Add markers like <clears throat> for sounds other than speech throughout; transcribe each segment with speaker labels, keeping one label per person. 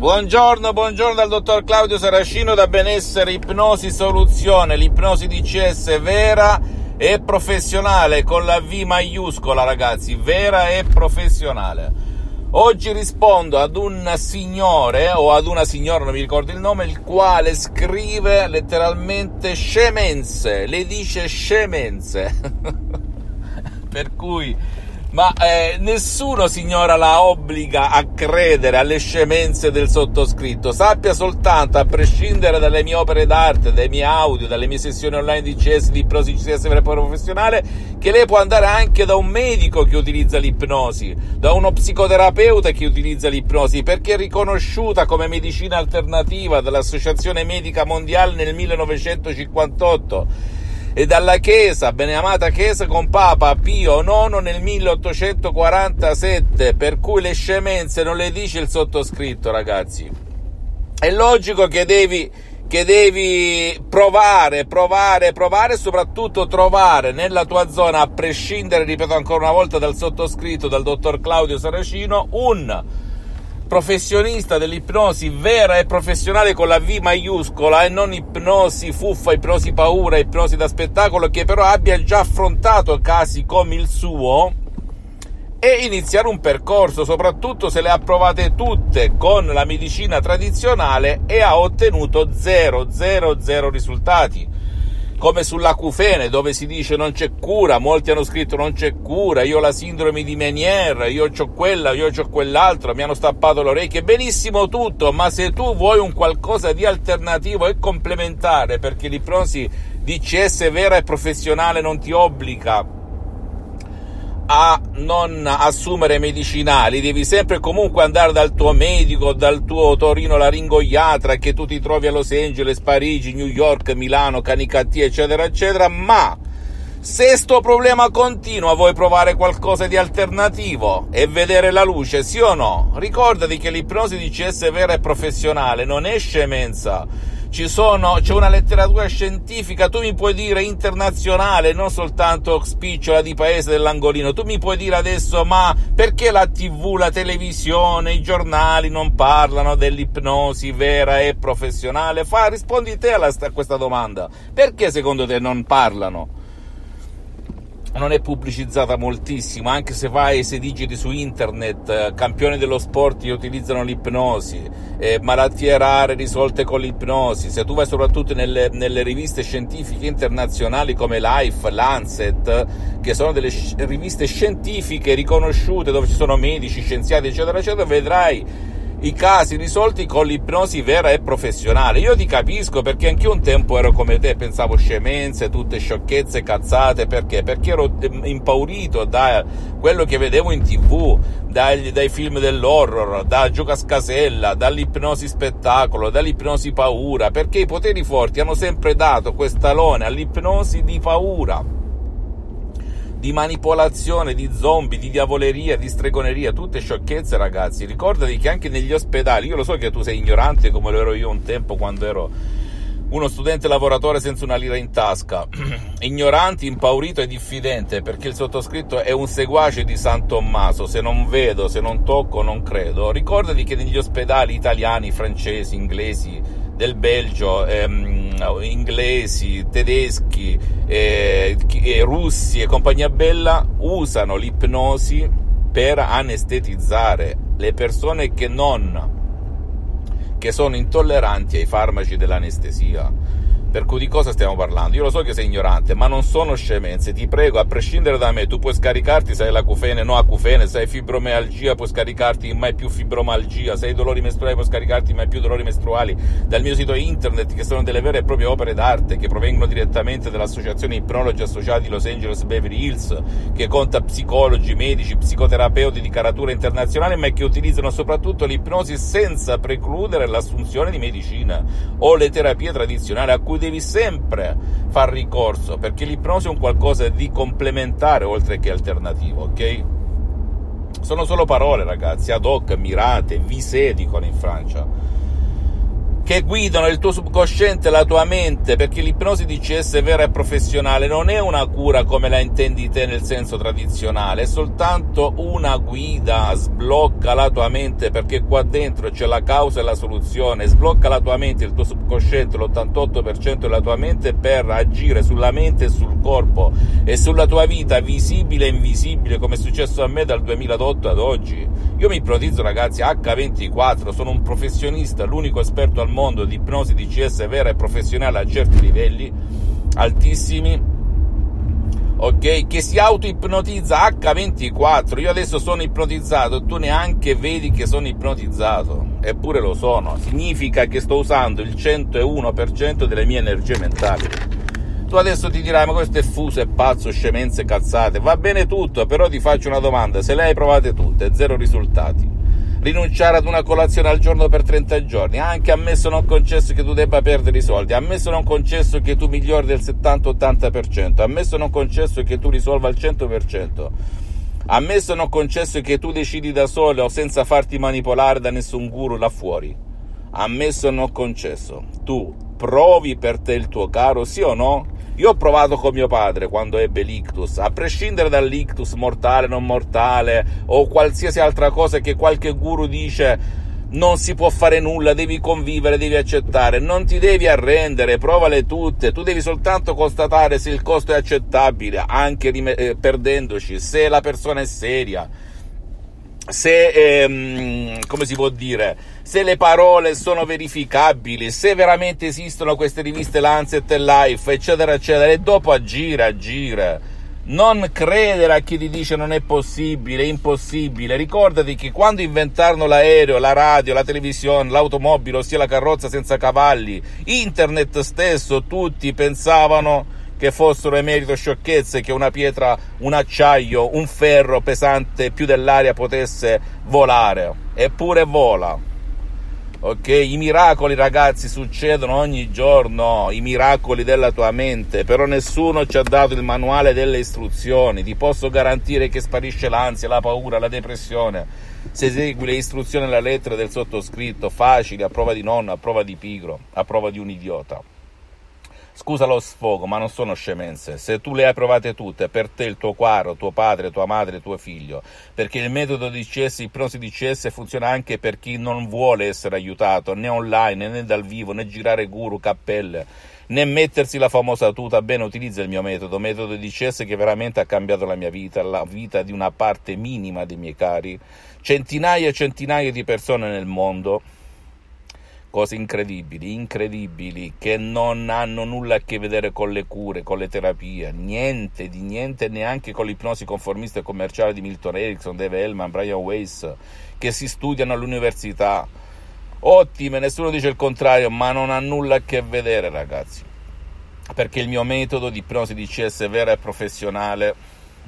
Speaker 1: Buongiorno, buongiorno dal dottor Claudio Saracino da Benessere Ipnosi Soluzione, l'ipnosi DCS vera e professionale con la V maiuscola ragazzi, vera e professionale. Oggi rispondo ad un signore o ad una signora, non mi ricordo il nome, il quale scrive letteralmente scemenze, le dice scemenze. <laughs> per cui ma eh, nessuno, signora, la obbliga a credere alle scemenze del sottoscritto. Sappia soltanto, a prescindere dalle mie opere d'arte, dai miei audio, dalle mie sessioni online di CS, di ipnosi CS vera professionale, che lei può andare anche da un medico che utilizza l'ipnosi, da uno psicoterapeuta che utilizza l'ipnosi, perché è riconosciuta come medicina alternativa dall'Associazione Medica Mondiale nel 1958 e dalla Chiesa, beneamata Chiesa con Papa Pio IX nel 1847, per cui le scemenze non le dice il sottoscritto, ragazzi. È logico che devi, che devi provare, provare, provare e soprattutto trovare nella tua zona, a prescindere, ripeto ancora una volta, dal sottoscritto, dal dottor Claudio Saracino, un professionista dell'ipnosi vera e professionale con la V maiuscola e non ipnosi fuffa, ipnosi paura, ipnosi da spettacolo, che però abbia già affrontato casi come il suo e iniziare un percorso, soprattutto se le ha provate tutte con la medicina tradizionale e ha ottenuto 0, 0, 0 risultati come sull'acufene dove si dice non c'è cura, molti hanno scritto non c'è cura, io ho la sindrome di Menier, io ho quella, io ho quell'altro, mi hanno stappato le orecchie, benissimo tutto, ma se tu vuoi un qualcosa di alternativo e complementare, perché l'ipnosi DCS vera e professionale non ti obbliga a non assumere medicinali, devi sempre comunque andare dal tuo medico, dal tuo Torino laringoiatra che tu ti trovi a Los Angeles, Parigi, New York, Milano, Canicattì, eccetera, eccetera, ma se sto problema continua, vuoi provare qualcosa di alternativo e vedere la luce, sì o no? Ricordati che l'ipnosi di CS vera e professionale non è scemenza sono, c'è una letteratura scientifica, tu mi puoi dire internazionale, non soltanto spicciola di paese dell'angolino, tu mi puoi dire adesso ma perché la tv, la televisione, i giornali non parlano dell'ipnosi vera e professionale? Fa, rispondi te a questa domanda, perché secondo te non parlano? Non è pubblicizzata moltissimo, anche se vai, se digiti su internet, eh, campioni dello sport che utilizzano l'ipnosi, eh, malattie rare risolte con l'ipnosi, se tu vai soprattutto nelle, nelle, riviste scientifiche internazionali come Life, Lancet, che sono delle riviste scientifiche riconosciute dove ci sono medici, scienziati, eccetera, eccetera, vedrai i casi risolti con l'ipnosi vera e professionale. Io ti capisco perché anch'io un tempo ero come te, pensavo scemenze, tutte sciocchezze, cazzate, perché? Perché ero ehm, impaurito da quello che vedevo in tv, dai, dai film dell'horror, da gioca scasella, dall'ipnosi spettacolo, dall'ipnosi paura, perché i poteri forti hanno sempre dato quest'alone all'ipnosi di paura di manipolazione, di zombie, di diavoleria, di stregoneria, tutte sciocchezze ragazzi. Ricordati che anche negli ospedali, io lo so che tu sei ignorante come lo ero io un tempo quando ero uno studente lavoratore senza una lira in tasca, <clears throat> ignorante, impaurito e diffidente, perché il sottoscritto è un seguace di San Tommaso, se non vedo, se non tocco, non credo. Ricordati che negli ospedali italiani, francesi, inglesi, del Belgio, ehm, inglesi, tedeschi, eh, russi e compagnia bella usano l'ipnosi per anestetizzare le persone che non che sono intolleranti ai farmaci dell'anestesia per cui di cosa stiamo parlando? Io lo so che sei ignorante, ma non sono scemenze. Ti prego, a prescindere da me, tu puoi scaricarti se hai l'acufene, no acufene, se hai fibromialgia puoi scaricarti mai più fibromialgia, se hai dolori mestruali puoi scaricarti mai più dolori mestruali. Dal mio sito internet, che sono delle vere e proprie opere d'arte, che provengono direttamente dall'associazione Ipnologi Associati Los Angeles Beverly Hills, che conta psicologi, medici, psicoterapeuti di caratura internazionale, ma che utilizzano soprattutto l'ipnosi senza precludere l'assunzione di medicina o le terapie tradizionali a cui devi sempre far ricorso, perché l'ipnosi è un qualcosa di complementare oltre che alternativo, ok? Sono solo parole, ragazzi, ad hoc, mirate, visé, dicono in Francia che guidano il tuo subconsciente e la tua mente, perché l'ipnosi DCS vera e professionale non è una cura come la intendi te nel senso tradizionale, è soltanto una guida, sblocca la tua mente perché qua dentro c'è la causa e la soluzione, sblocca la tua mente, il tuo subconsciente, l'88% della tua mente per agire sulla mente e sul corpo e sulla tua vita visibile e invisibile come è successo a me dal 2008 ad oggi. Io mi ipnotizzo ragazzi H24, sono un professionista, l'unico esperto al mondo di ipnosi DCS vera e professionale a certi livelli altissimi, ok? Che si auto-ipnotizza H24. Io adesso sono ipnotizzato tu neanche vedi che sono ipnotizzato, eppure lo sono. Significa che sto usando il 101% delle mie energie mentali. Tu adesso ti dirai, ma questo è fuso, è pazzo, scemenze, cazzate. Va bene tutto, però ti faccio una domanda. Se le hai provate tutte, zero risultati. Rinunciare ad una colazione al giorno per 30 giorni, anche ammesso non concesso che tu debba perdere i soldi, ammesso non concesso che tu migliori del 70-80%, ammesso non concesso che tu risolva il 100%, ammesso non concesso che tu decidi da solo o senza farti manipolare da nessun guru là fuori, ammesso non concesso, tu provi per te il tuo caro, sì o no? Io ho provato con mio padre quando ebbe l'ictus, a prescindere dall'ictus mortale, non mortale o qualsiasi altra cosa che qualche guru dice non si può fare nulla, devi convivere, devi accettare, non ti devi arrendere, provale tutte, tu devi soltanto constatare se il costo è accettabile, anche eh, perdendoci, se la persona è seria se, ehm, come si può dire, se le parole sono verificabili, se veramente esistono queste riviste Lancet e Life, eccetera, eccetera, e dopo agire, agire. Non credere a chi ti dice non è possibile, è impossibile. Ricordati che quando inventarono l'aereo, la radio, la televisione, l'automobile, ossia la carrozza senza cavalli, internet stesso, tutti pensavano che fossero emerito sciocchezze, che una pietra, un acciaio, un ferro pesante più dell'aria potesse volare. Eppure vola. Ok? I miracoli, ragazzi, succedono ogni giorno, i miracoli della tua mente, però nessuno ci ha dato il manuale delle istruzioni. Ti posso garantire che sparisce l'ansia, la paura, la depressione. Se segui le istruzioni alla lettera del sottoscritto, facili, a prova di nonno, a prova di pigro, a prova di un idiota. Scusa lo sfogo, ma non sono scemenze. Se tu le hai provate tutte, per te, il tuo caro, tuo padre, tua madre, tuo figlio, perché il metodo di CS, ipnosi di CS funziona anche per chi non vuole essere aiutato, né online, né dal vivo, né girare guru, cappelle, né mettersi la famosa tuta, bene utilizza il mio metodo, metodo di CS che veramente ha cambiato la mia vita, la vita di una parte minima dei miei cari, centinaia e centinaia di persone nel mondo cose incredibili, incredibili, che non hanno nulla a che vedere con le cure, con le terapie, niente di niente, neanche con l'ipnosi conformista e commerciale di Milton Erickson, Dave Hellman, Brian Weiss, che si studiano all'università. Ottime, nessuno dice il contrario, ma non ha nulla a che vedere, ragazzi. Perché il mio metodo di ipnosi di CS vera e professionale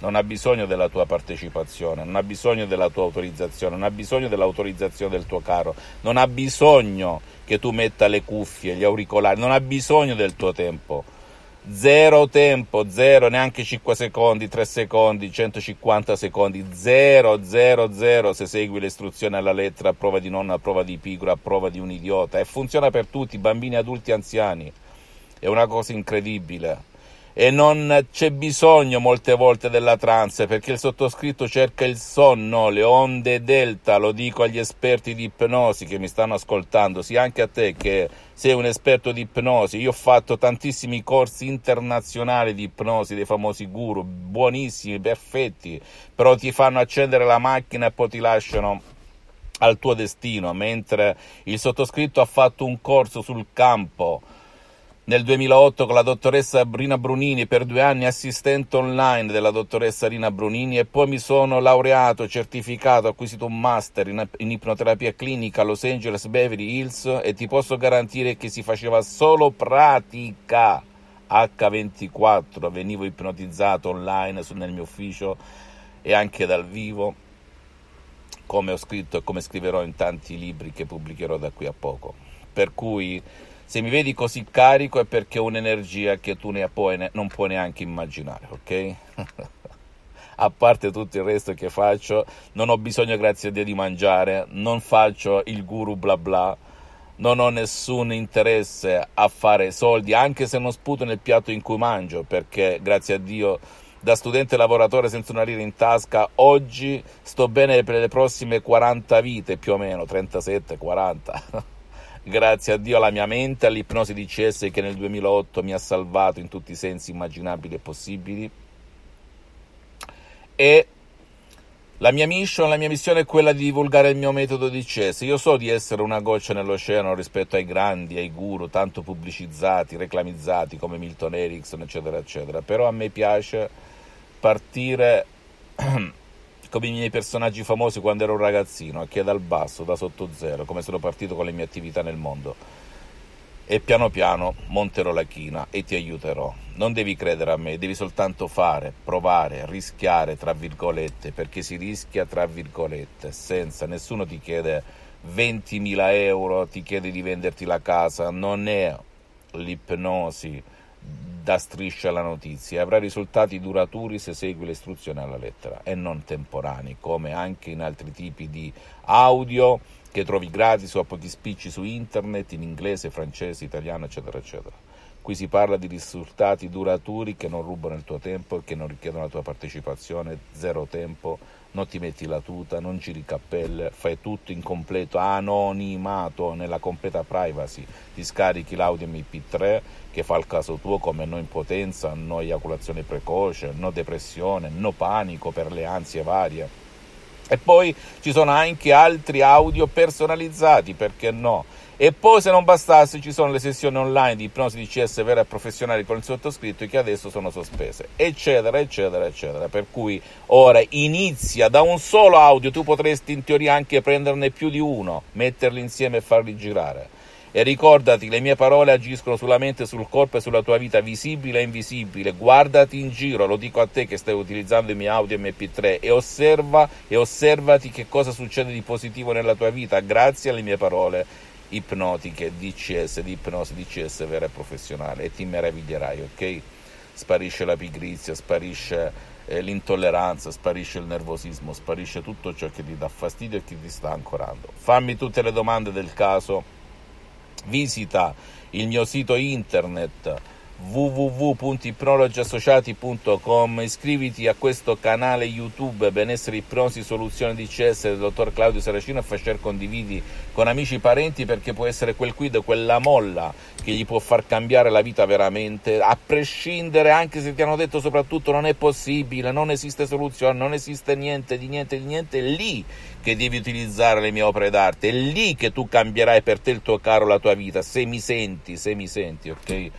Speaker 1: non ha bisogno della tua partecipazione, non ha bisogno della tua autorizzazione, non ha bisogno dell'autorizzazione del tuo caro, non ha bisogno che tu metta le cuffie, gli auricolari, non ha bisogno del tuo tempo. Zero tempo, zero, neanche 5 secondi, 3 secondi, 150 secondi, zero, zero, zero se segui le istruzioni alla lettera a prova di nonno, a prova di pigro, a prova di un idiota. E funziona per tutti, bambini, adulti, anziani. È una cosa incredibile e non c'è bisogno molte volte della trance perché il sottoscritto cerca il sonno, le onde delta, lo dico agli esperti di ipnosi che mi stanno ascoltando, sì anche a te che sei un esperto di ipnosi, io ho fatto tantissimi corsi internazionali di ipnosi dei famosi guru, buonissimi, perfetti, però ti fanno accendere la macchina e poi ti lasciano al tuo destino, mentre il sottoscritto ha fatto un corso sul campo nel 2008 con la dottoressa Rina Brunini, per due anni assistente online della dottoressa Rina Brunini e poi mi sono laureato, certificato, acquisito un master in, in ipnoterapia clinica a Los Angeles Beverly Hills e ti posso garantire che si faceva solo pratica H24, venivo ipnotizzato online nel mio ufficio e anche dal vivo, come ho scritto e come scriverò in tanti libri che pubblicherò da qui a poco. Per cui se mi vedi così carico è perché ho un'energia che tu ne puoi, non puoi neanche immaginare, ok? <laughs> a parte tutto il resto che faccio, non ho bisogno, grazie a Dio, di mangiare, non faccio il guru bla bla, non ho nessun interesse a fare soldi, anche se non sputo nel piatto in cui mangio, perché grazie a Dio da studente lavoratore senza una lira in tasca, oggi sto bene per le prossime 40 vite, più o meno, 37, 40. <laughs> grazie a Dio alla mia mente, all'ipnosi di CS che nel 2008 mi ha salvato in tutti i sensi immaginabili e possibili. E la mia mission, la mia missione è quella di divulgare il mio metodo di CS. Io so di essere una goccia nell'oceano rispetto ai grandi, ai guru, tanto pubblicizzati, reclamizzati come Milton Erickson, eccetera, eccetera. Però a me piace partire <clears throat> come i miei personaggi famosi quando ero un ragazzino, che dal basso, da sotto zero, come sono partito con le mie attività nel mondo e piano piano monterò la china e ti aiuterò. Non devi credere a me, devi soltanto fare, provare, rischiare, tra virgolette, perché si rischia, tra virgolette, senza, nessuno ti chiede 20.000 euro, ti chiede di venderti la casa, non è l'ipnosi da striscia alla notizia, avrà risultati duraturi se segui le istruzioni alla lettera e non temporanei, come anche in altri tipi di audio che trovi gratis o a pochi spicci su internet in inglese, francese, italiano, eccetera, eccetera. Qui si parla di risultati duraturi che non rubano il tuo tempo e che non richiedono la tua partecipazione, zero tempo, non ti metti la tuta, non giri cappelle, fai tutto in completo anonimato, nella completa privacy, ti scarichi l'audio MP3 che fa il caso tuo come no impotenza, no eiaculazione precoce, no depressione, no panico per le ansie varie e poi ci sono anche altri audio personalizzati, perché no? E poi, se non bastasse, ci sono le sessioni online di ipnosi di CS vera e professionali con il sottoscritto che adesso sono sospese, eccetera, eccetera, eccetera. Per cui ora inizia da un solo audio, tu potresti in teoria anche prenderne più di uno, metterli insieme e farli girare e ricordati, le mie parole agiscono sulla mente, sul corpo e sulla tua vita, visibile e invisibile. Guardati in giro, lo dico a te che stai utilizzando i miei audio MP3 e osserva e osservati che cosa succede di positivo nella tua vita grazie alle mie parole ipnotiche, DCS, di ipnosi DCS vera e professionale e ti meraviglierai, ok? Sparisce la pigrizia, sparisce eh, l'intolleranza, sparisce il nervosismo, sparisce tutto ciò che ti dà fastidio e che ti sta ancorando. Fammi tutte le domande del caso visita il mio sito internet www.ipnologiassociati.com iscriviti a questo canale YouTube Benessere Ipnosi Soluzione CS del dottor Claudio Saracino e fai share condividi con amici e parenti perché può essere quel quid, quella molla che gli può far cambiare la vita veramente. A prescindere anche se ti hanno detto soprattutto non è possibile, non esiste soluzione, non esiste niente di niente di niente, è lì che devi utilizzare le mie opere d'arte, è lì che tu cambierai per te il tuo caro la tua vita, se mi senti, se mi senti, ok?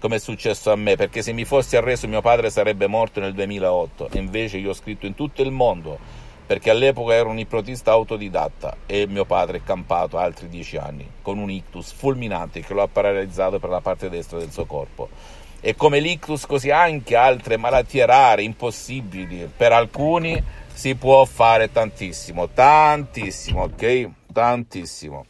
Speaker 1: Come è successo a me, perché se mi fossi arreso mio padre sarebbe morto nel 2008 e invece io ho scritto in tutto il mondo perché all'epoca ero un ipnotista autodidatta e mio padre è campato altri dieci anni con un ictus fulminante che lo ha paralizzato per la parte destra del suo corpo. E come l'ictus così anche altre malattie rare, impossibili, per alcuni si può fare tantissimo, tantissimo, ok? Tantissimo.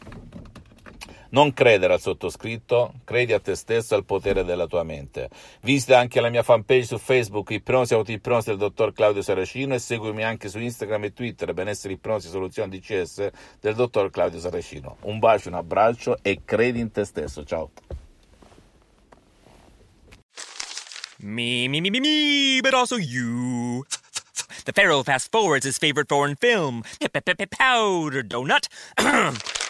Speaker 1: Non credere al sottoscritto, credi a te stesso e al potere della tua mente. Visita anche la mia fanpage su Facebook, Ipnosi Autoipnosi del dottor Claudio Saracino e seguimi anche su Instagram e Twitter, Benessere Ipnosi Soluzione DCS del dottor Claudio Saracino. Un bacio, un abbraccio e credi in te stesso. Ciao.
Speaker 2: Me, me, me, me, me, but also you. The Pharaoh fast forwards his favorite foreign film, Powder Donut. <clears throat>